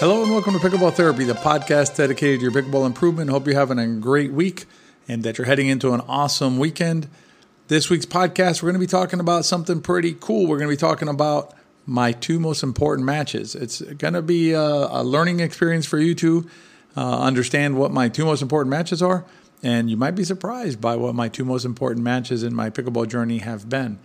Hello and welcome to Pickleball Therapy, the podcast dedicated to your pickleball improvement. Hope you're having a great week and that you're heading into an awesome weekend. This week's podcast, we're going to be talking about something pretty cool. We're going to be talking about my two most important matches. It's going to be a, a learning experience for you to uh, understand what my two most important matches are, and you might be surprised by what my two most important matches in my pickleball journey have been.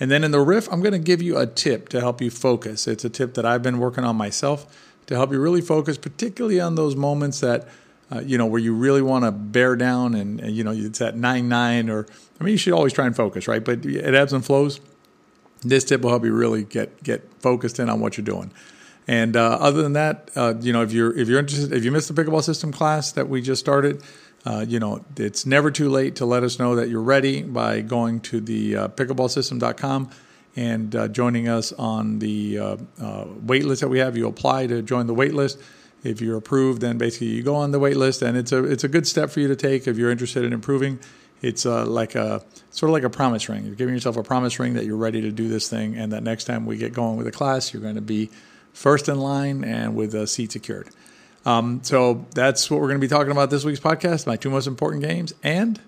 And then in the riff, I'm going to give you a tip to help you focus. It's a tip that I've been working on myself to help you really focus, particularly on those moments that, uh, you know, where you really want to bear down and, and, you know, it's at 9 9 or, I mean, you should always try and focus, right? But it ebbs and flows. This tip will help you really get, get focused in on what you're doing. And uh, other than that, uh, you know, if you're if you're interested, if you missed the pickleball system class that we just started, uh, you know, it's never too late to let us know that you're ready by going to the uh, pickleballsystem.com and uh, joining us on the uh, uh, wait list that we have. You apply to join the wait list. If you're approved, then basically you go on the wait list, and it's a it's a good step for you to take if you're interested in improving. It's uh, like a sort of like a promise ring. You're giving yourself a promise ring that you're ready to do this thing, and that next time we get going with a class, you're going to be first in line and with a seat secured. Um, so that's what we're going to be talking about this week's podcast. My two most important games and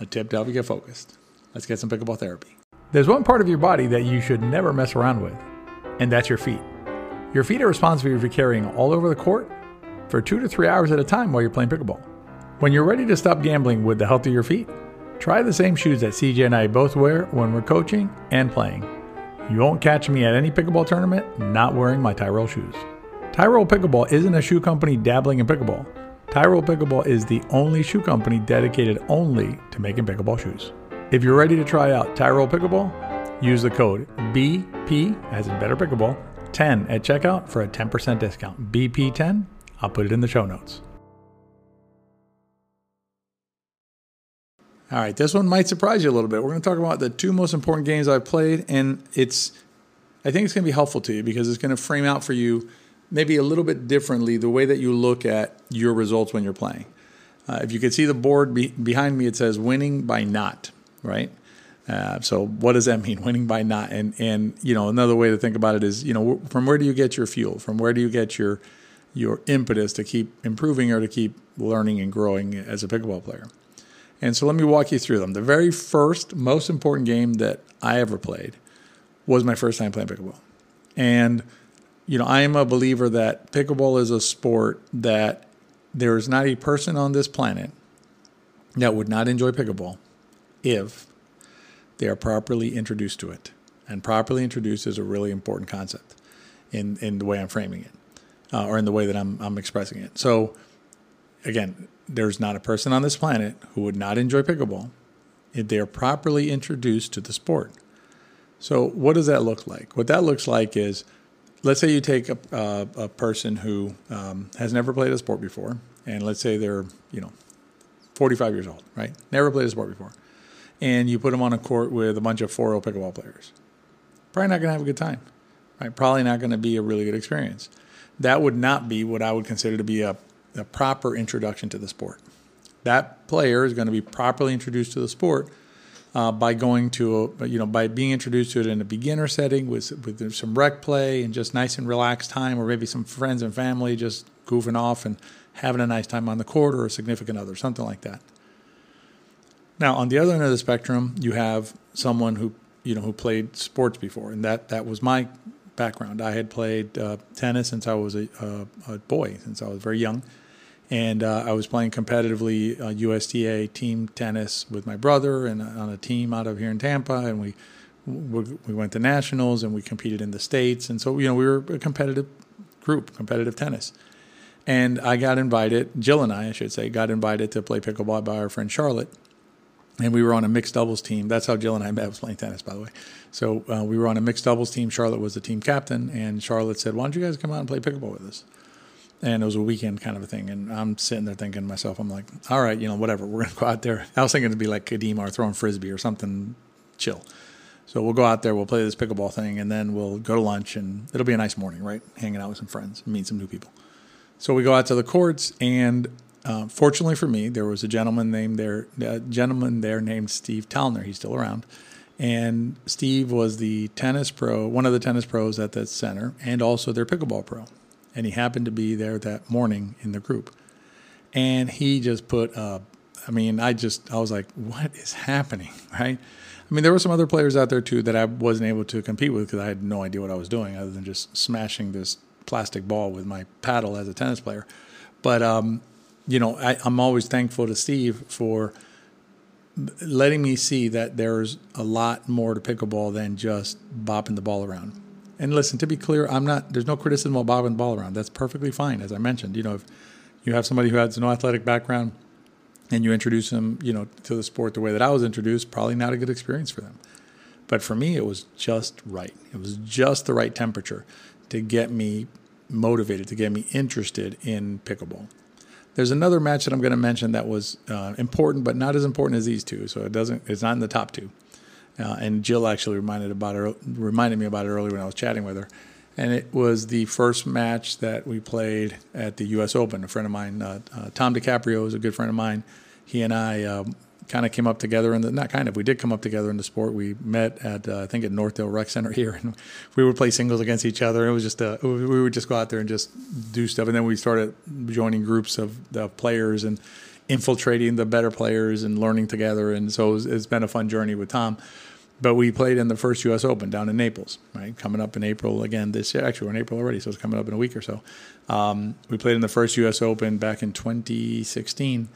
a tip to help you get focused. Let's get some pickleball therapy. There's one part of your body that you should never mess around with, and that's your feet. Your feet are responsible for carrying all over the court for two to three hours at a time while you're playing pickleball. When you're ready to stop gambling with the health of your feet, try the same shoes that CJ and I both wear when we're coaching and playing. You won't catch me at any pickleball tournament not wearing my Tyrol shoes. Tyrol Pickleball isn't a shoe company dabbling in pickleball. Tyrol Pickleball is the only shoe company dedicated only to making pickleball shoes. If you're ready to try out Tyrol Pickleball, use the code BP, as in Better Pickleball, 10 at checkout for a 10% discount. BP10, I'll put it in the show notes. All right, this one might surprise you a little bit. We're going to talk about the two most important games I've played, and it's, I think it's going to be helpful to you because it's going to frame out for you maybe a little bit differently the way that you look at your results when you're playing. Uh, if you can see the board be- behind me, it says winning by not right? Uh, so what does that mean? Winning by not, and and you know another way to think about it is you know from where do you get your fuel? From where do you get your your impetus to keep improving or to keep learning and growing as a pickleball player? And so let me walk you through them. The very first, most important game that I ever played was my first time playing pickleball, and you know I am a believer that pickleball is a sport that there is not a person on this planet that would not enjoy pickleball if they are properly introduced to it. And properly introduced is a really important concept in, in the way I'm framing it uh, or in the way that I'm, I'm expressing it. So, again, there's not a person on this planet who would not enjoy pickleball if they are properly introduced to the sport. So, what does that look like? What that looks like is let's say you take a, a person who um, has never played a sport before, and let's say they're, you know, 45 years old, right? Never played a sport before and you put them on a court with a bunch of 4 pickleball players. Probably not going to have a good time, right? Probably not going to be a really good experience. That would not be what I would consider to be a, a proper introduction to the sport. That player is going to be properly introduced to the sport uh, by going to a, you know by being introduced to it in a beginner setting with with some rec play and just nice and relaxed time, or maybe some friends and family just goofing off and having a nice time on the court, or a significant other, something like that. Now, on the other end of the spectrum, you have someone who you know who played sports before, and that that was my background. I had played uh, tennis since I was a, a, boy, since I was very young, and uh, I was playing competitively uh, USTA team tennis with my brother and uh, on a team out of here in Tampa, and we we went to nationals and we competed in the states, and so you know we were a competitive group, competitive tennis. And I got invited, Jill and I, I should say, got invited to play pickleball by our friend Charlotte and we were on a mixed doubles team. That's how Jill and I met. Was playing tennis, by the way. So uh, we were on a mixed doubles team. Charlotte was the team captain, and Charlotte said, "Why don't you guys come out and play pickleball with us?" And it was a weekend kind of a thing. And I'm sitting there thinking to myself, I'm like, "All right, you know, whatever. We're gonna go out there." I was thinking it'd be like Kadima or throwing frisbee or something chill. So we'll go out there, we'll play this pickleball thing, and then we'll go to lunch, and it'll be a nice morning, right? Hanging out with some friends, meet some new people. So we go out to the courts, and uh, fortunately for me, there was a gentleman named there, a gentleman there named Steve Talner. He's still around, and Steve was the tennis pro, one of the tennis pros at that center, and also their pickleball pro. and he happened to be there that morning in the group, and he just put. I mean, I just I was like, what is happening, right? I mean, there were some other players out there too that I wasn't able to compete with because I had no idea what I was doing other than just smashing this plastic ball with my paddle as a tennis player. But um, you know, I, I'm always thankful to Steve for letting me see that there's a lot more to pickleball than just bopping the ball around. And listen, to be clear, I'm not. There's no criticism of bobbing the ball around. That's perfectly fine, as I mentioned. You know, if you have somebody who has no athletic background and you introduce them, you know, to the sport the way that I was introduced, probably not a good experience for them. But for me, it was just right. It was just the right temperature to get me motivated, to get me interested in pickleball. There's another match that I'm going to mention that was uh, important, but not as important as these two. So it doesn't. It's not in the top two. Uh, and Jill actually reminded about it, reminded me about it earlier when I was chatting with her. And it was the first match that we played at the U.S. Open. A friend of mine, uh, uh, Tom DiCaprio, is a good friend of mine. He and I um, kind of came up together in the not kind of we did come up together in the sport. We met at uh, I think at Northdale Rec Center here, and we would play singles against each other. It was just a, we would just go out there and just do stuff, and then we started joining groups of the players and infiltrating the better players and learning together. And so it's been a fun journey with Tom. But we played in the first U.S. Open down in Naples, right? Coming up in April again this year. Actually, we're in April already, so it's coming up in a week or so. Um, we played in the first U.S. Open back in 2016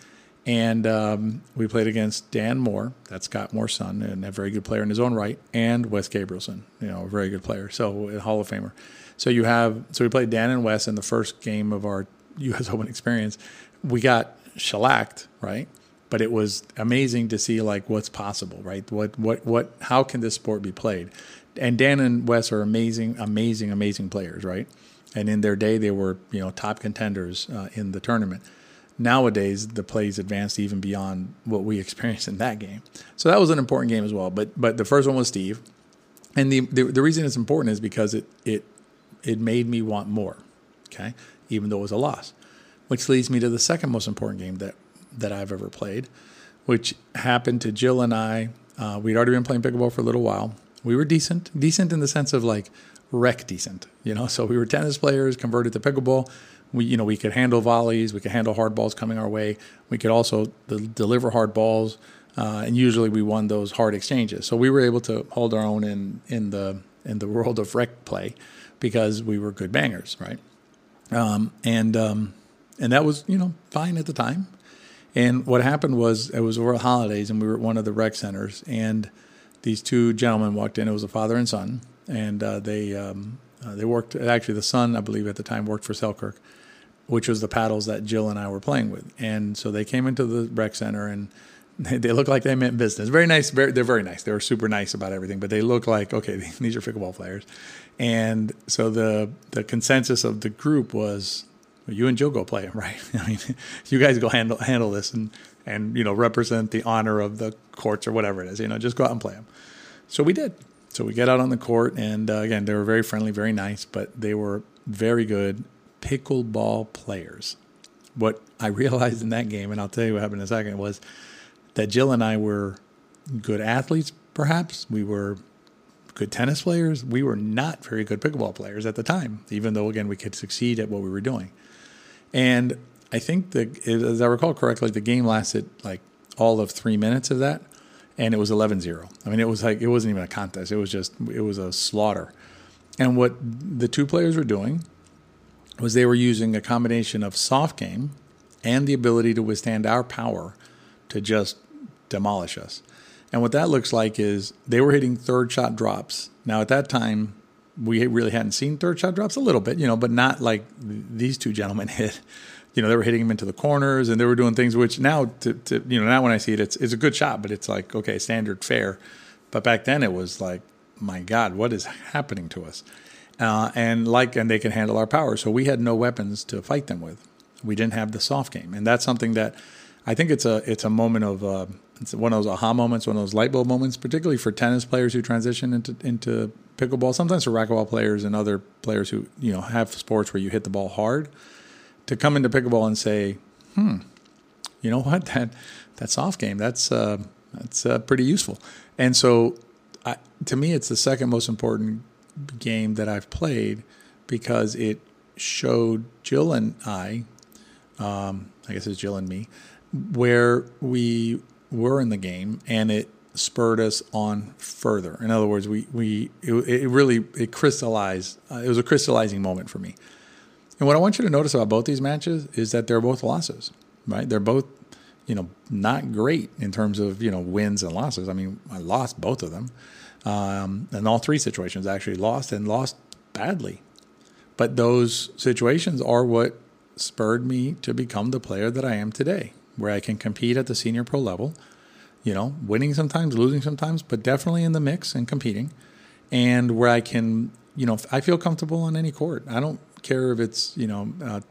and um, we played against Dan Moore, that's Scott Moore's son, and a very good player in his own right, and Wes Gabrielsen, you know, a very good player, so a Hall of Famer. So you have, so we played Dan and Wes in the first game of our U.S. Open experience. We got shellacked, right? But it was amazing to see like what's possible, right? What, what, what? How can this sport be played? And Dan and Wes are amazing, amazing, amazing players, right? And in their day, they were you know top contenders uh, in the tournament nowadays the plays advanced even beyond what we experienced in that game. So that was an important game as well. But but the first one was Steve, and the the, the reason it's important is because it it it made me want more. Okay, even though it was a loss, which leads me to the second most important game that that I've ever played, which happened to Jill and I. Uh, we'd already been playing pickleball for a little while. We were decent, decent in the sense of like rec decent, you know. So we were tennis players converted to pickleball we you know we could handle volleys, we could handle hard balls coming our way. We could also deliver hard balls, uh, and usually we won those hard exchanges. So we were able to hold our own in in the in the world of rec play because we were good bangers, right? Um, and um, and that was you know fine at the time. And what happened was it was over holidays, and we were at one of the rec centers, and these two gentlemen walked in. It was a father and son, and uh, they um, uh, they worked actually the son I believe at the time worked for Selkirk, which was the paddles that Jill and I were playing with. And so they came into the rec center and they, they look like they meant business. Very nice. Very, they're very nice. They were super nice about everything, but they look like okay, these are pickleball players. And so the the consensus of the group was, well, you and Jill go play them, right? I mean, you guys go handle handle this and and you know represent the honor of the courts or whatever it is. You know, just go out and play them. So we did. So we get out on the court, and uh, again, they were very friendly, very nice, but they were very good pickleball players. What I realized in that game, and I'll tell you what happened in a second, was that Jill and I were good athletes, perhaps. We were good tennis players. We were not very good pickleball players at the time, even though, again, we could succeed at what we were doing. And I think that, as I recall correctly, the game lasted like all of three minutes of that, and it was 11 0. I mean, it was like, it wasn't even a contest. It was just, it was a slaughter. And what the two players were doing was they were using a combination of soft game and the ability to withstand our power to just demolish us. And what that looks like is they were hitting third shot drops. Now, at that time, we really hadn't seen third shot drops a little bit, you know, but not like these two gentlemen hit. You know, they were hitting them into the corners and they were doing things which now, to, to you know, now when I see it, it's, it's a good shot, but it's like, okay, standard fair. But back then it was like, my God, what is happening to us? Uh, and like and they can handle our power. So we had no weapons to fight them with. We didn't have the soft game, and that's something that I think it's a it's a moment of uh, it's one of those aha moments, one of those light bulb moments, particularly for tennis players who transition into into pickleball. Sometimes for racquetball players and other players who you know have sports where you hit the ball hard, to come into pickleball and say, hmm, you know what that that soft game that's uh, that's uh, pretty useful. And so, I, to me, it's the second most important game that I've played because it showed Jill and I, um, I guess it's Jill and me, where we were in the game and it spurred us on further. In other words, we, we it, it really it crystallized. Uh, it was a crystallizing moment for me. And what I want you to notice about both these matches is that they're both losses, right? They're both, you know, not great in terms of you know wins and losses. I mean, I lost both of them, um, and all three situations actually lost and lost badly. But those situations are what spurred me to become the player that I am today, where I can compete at the senior pro level. You know, winning sometimes, losing sometimes, but definitely in the mix and competing, and where I can, you know, I feel comfortable on any court. I don't care if it's you know a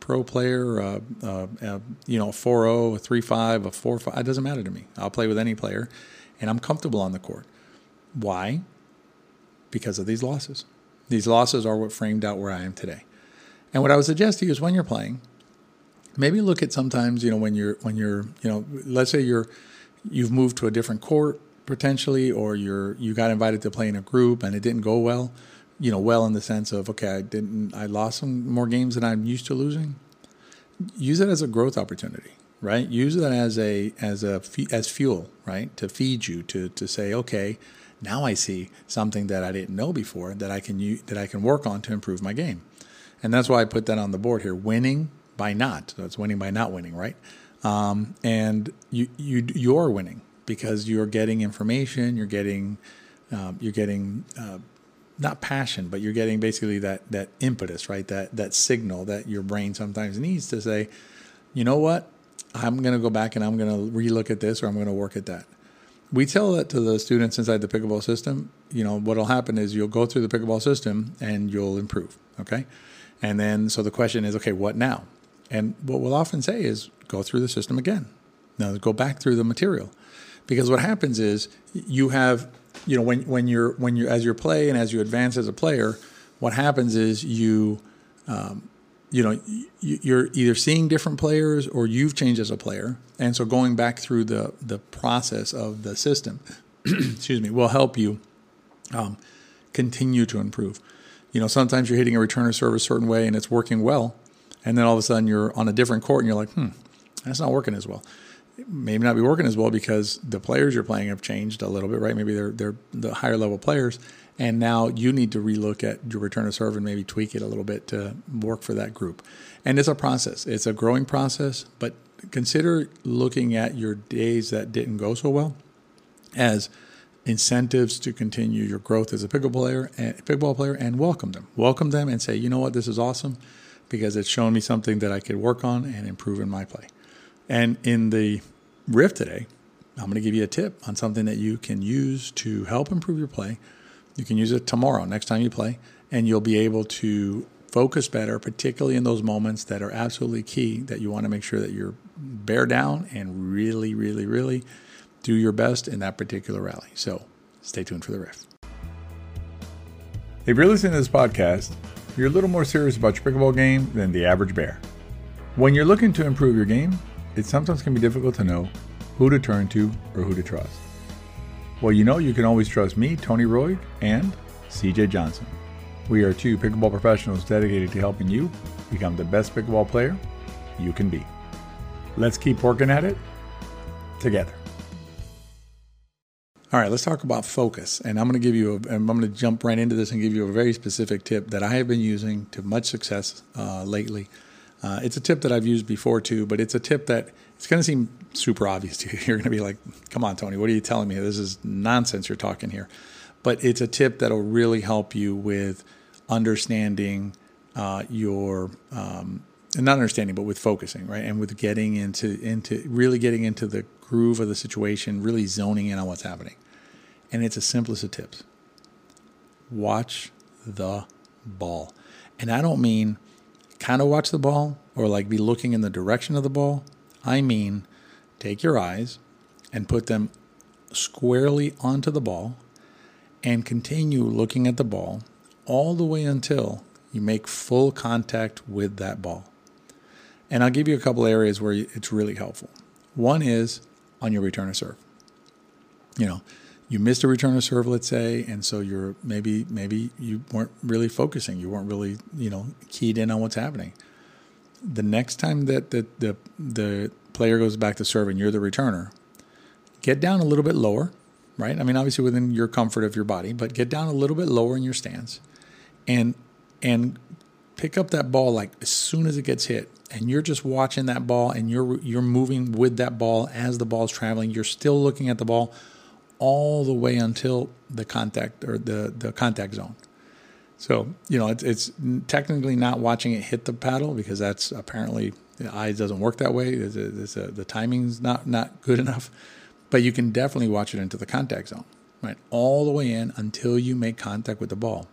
pro player, uh, uh, uh, you know, a 4-0, a 3-5, a 4-5. It doesn't matter to me. I'll play with any player, and I'm comfortable on the court. Why? Because of these losses. These losses are what framed out where I am today. And what I would suggest to you is when you're playing, maybe look at sometimes, you know, when you're when you're, you know, let's say you're you've moved to a different court potentially, or you're you got invited to play in a group and it didn't go well. You know, well in the sense of okay, I didn't, I lost some more games than I'm used to losing. Use it as a growth opportunity, right? Use it as a as a as fuel, right, to feed you to to say okay now I see something that I didn't know before that I can that I can work on to improve my game, and that's why I put that on the board here. Winning by not. So it's winning by not winning, right? Um, and you you you're winning because you're getting information. You're getting um, you're getting uh, not passion, but you're getting basically that that impetus, right? That that signal that your brain sometimes needs to say, you know what, I'm going to go back and I'm going to relook at this or I'm going to work at that we tell that to the students inside the pickleball system. You know, what'll happen is you'll go through the pickleball system and you'll improve. Okay. And then, so the question is, okay, what now? And what we'll often say is go through the system again. Now go back through the material. Because what happens is you have, you know, when, when you're, when you, as you play and as you advance as a player, what happens is you, um, you know you're either seeing different players or you've changed as a player. And so going back through the the process of the system excuse me will help you um, continue to improve. You know sometimes you're hitting a returner serve a certain way and it's working well and then all of a sudden you're on a different court and you're like hmm that's not working as well maybe not be working as well because the players you're playing have changed a little bit right maybe they're they're the higher level players and now you need to relook at your return to serve and maybe tweak it a little bit to work for that group. And it's a process. It's a growing process, but consider looking at your days that didn't go so well as incentives to continue your growth as a pickleball player and pickleball player and welcome them. Welcome them and say, you know what, this is awesome because it's shown me something that I could work on and improve in my play. And in the riff today, I'm going to give you a tip on something that you can use to help improve your play you can use it tomorrow, next time you play, and you'll be able to focus better, particularly in those moments that are absolutely key that you want to make sure that you're bear down and really, really, really do your best in that particular rally. So stay tuned for the riff. If you're listening to this podcast, you're a little more serious about your pickleball game than the average bear. When you're looking to improve your game, it sometimes can be difficult to know who to turn to or who to trust. Well, you know you can always trust me, Tony Roy, and CJ Johnson. We are two pickleball professionals dedicated to helping you become the best pickleball player you can be. Let's keep working at it together. All right, let's talk about focus. And I'm going to give you, I'm going to jump right into this and give you a very specific tip that I have been using to much success uh, lately. Uh, it's a tip that I've used before too, but it's a tip that it's going to seem super obvious to you. You're going to be like, come on, Tony, what are you telling me? This is nonsense you're talking here. But it's a tip that'll really help you with understanding uh, your, um, not understanding, but with focusing, right? And with getting into, into really getting into the groove of the situation, really zoning in on what's happening. And it's the simplest of tips. Watch the ball. And I don't mean kind of watch the ball or like be looking in the direction of the ball. I mean, take your eyes and put them squarely onto the ball and continue looking at the ball all the way until you make full contact with that ball. And I'll give you a couple areas where it's really helpful. One is on your return of serve. You know, you missed a return of serve, let's say, and so you're maybe maybe you weren't really focusing, you weren't really you know keyed in on what's happening. The next time that the the, the player goes back to serve and you're the returner, get down a little bit lower, right? I mean, obviously within your comfort of your body, but get down a little bit lower in your stance, and and pick up that ball like as soon as it gets hit and you're just watching that ball and you're you're moving with that ball as the ball's traveling you're still looking at the ball all the way until the contact or the the contact zone so you know it's, it's technically not watching it hit the paddle because that's apparently the eye doesn't work that way it's a, it's a, the timing's not not good enough but you can definitely watch it into the contact zone right all the way in until you make contact with the ball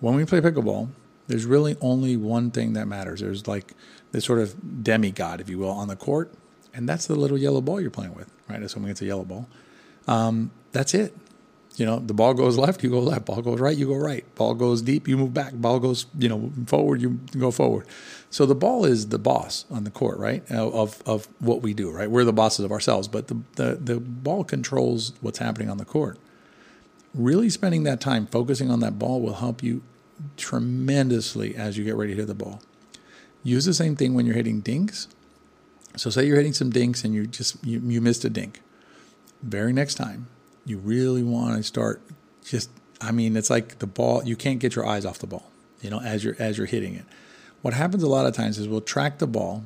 when we play pickleball there's really only one thing that matters. There's like this sort of demigod, if you will, on the court, and that's the little yellow ball you're playing with, right? Assuming it's a yellow ball. Um, that's it. You know, the ball goes left, you go left. Ball goes right, you go right. Ball goes deep, you move back. Ball goes, you know, forward, you go forward. So the ball is the boss on the court, right? Of of what we do, right? We're the bosses of ourselves, but the the, the ball controls what's happening on the court. Really spending that time focusing on that ball will help you tremendously as you get ready to hit the ball. Use the same thing when you're hitting dinks. So say you're hitting some dinks and you just you, you missed a dink. Very next time, you really want to start just I mean, it's like the ball you can't get your eyes off the ball, you know, as you're as you're hitting it. What happens a lot of times is we'll track the ball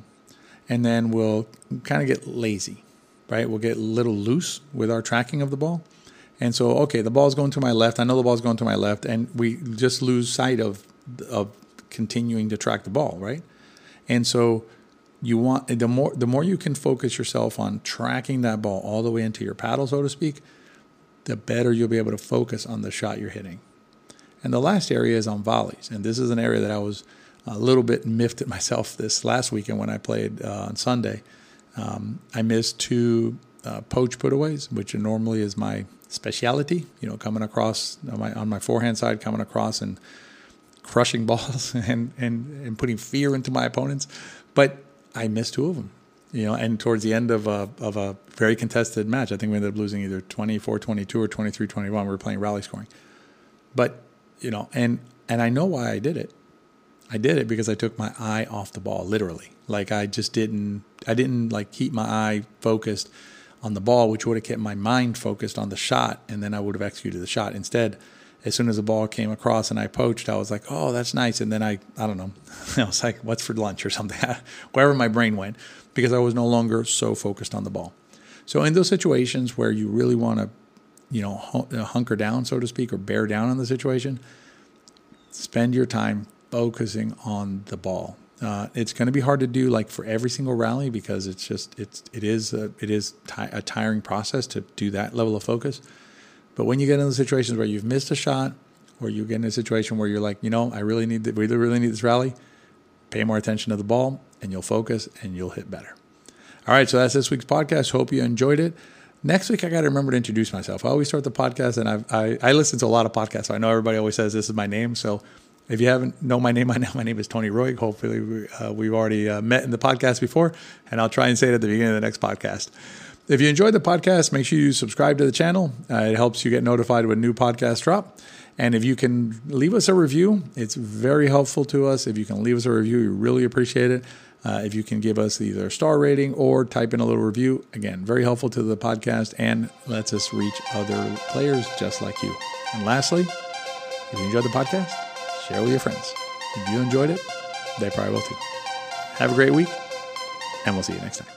and then we'll kind of get lazy, right? We'll get a little loose with our tracking of the ball and so, okay, the ball's going to my left. I know the ball's going to my left, and we just lose sight of of continuing to track the ball, right? And so, you want the more the more you can focus yourself on tracking that ball all the way into your paddle, so to speak, the better you'll be able to focus on the shot you're hitting. And the last area is on volleys, and this is an area that I was a little bit miffed at myself this last weekend when I played uh, on Sunday. Um, I missed two uh, poach putaways, which normally is my speciality, you know, coming across on my, on my forehand side, coming across and crushing balls and, and, and putting fear into my opponents. But I missed two of them, you know, and towards the end of a, of a very contested match, I think we ended up losing either 24 22 or 23 21. We were playing rally scoring. But, you know, and, and I know why I did it. I did it because I took my eye off the ball, literally. Like I just didn't, I didn't like keep my eye focused on the ball, which would have kept my mind focused on the shot, and then I would have executed the shot. Instead, as soon as the ball came across and I poached, I was like, "Oh, that's nice," and then I, I don't know, I was like, "What's for lunch?" or something, wherever my brain went, because I was no longer so focused on the ball. So in those situations where you really want to, you know, hunker down, so to speak, or bear down on the situation, spend your time focusing on the ball. Uh, it's going to be hard to do like for every single rally because it's just it's it is a, it is a tiring process to do that level of focus. But when you get into situations where you've missed a shot, or you get in a situation where you're like, you know, I really need to, really really need this rally, pay more attention to the ball, and you'll focus and you'll hit better. All right, so that's this week's podcast. Hope you enjoyed it. Next week, I got to remember to introduce myself. I always start the podcast, and I've, I I listen to a lot of podcasts. So I know everybody always says this is my name, so if you haven't know my name by now, my name is Tony Roy. Hopefully, we, uh, we've already uh, met in the podcast before, and I'll try and say it at the beginning of the next podcast. If you enjoyed the podcast, make sure you subscribe to the channel. Uh, it helps you get notified when new podcasts drop. And if you can leave us a review, it's very helpful to us. If you can leave us a review, we really appreciate it. Uh, if you can give us either a star rating or type in a little review, again, very helpful to the podcast and lets us reach other players just like you. And lastly, if you enjoyed the podcast, share with your friends. If you enjoyed it, they probably will too. Have a great week, and we'll see you next time.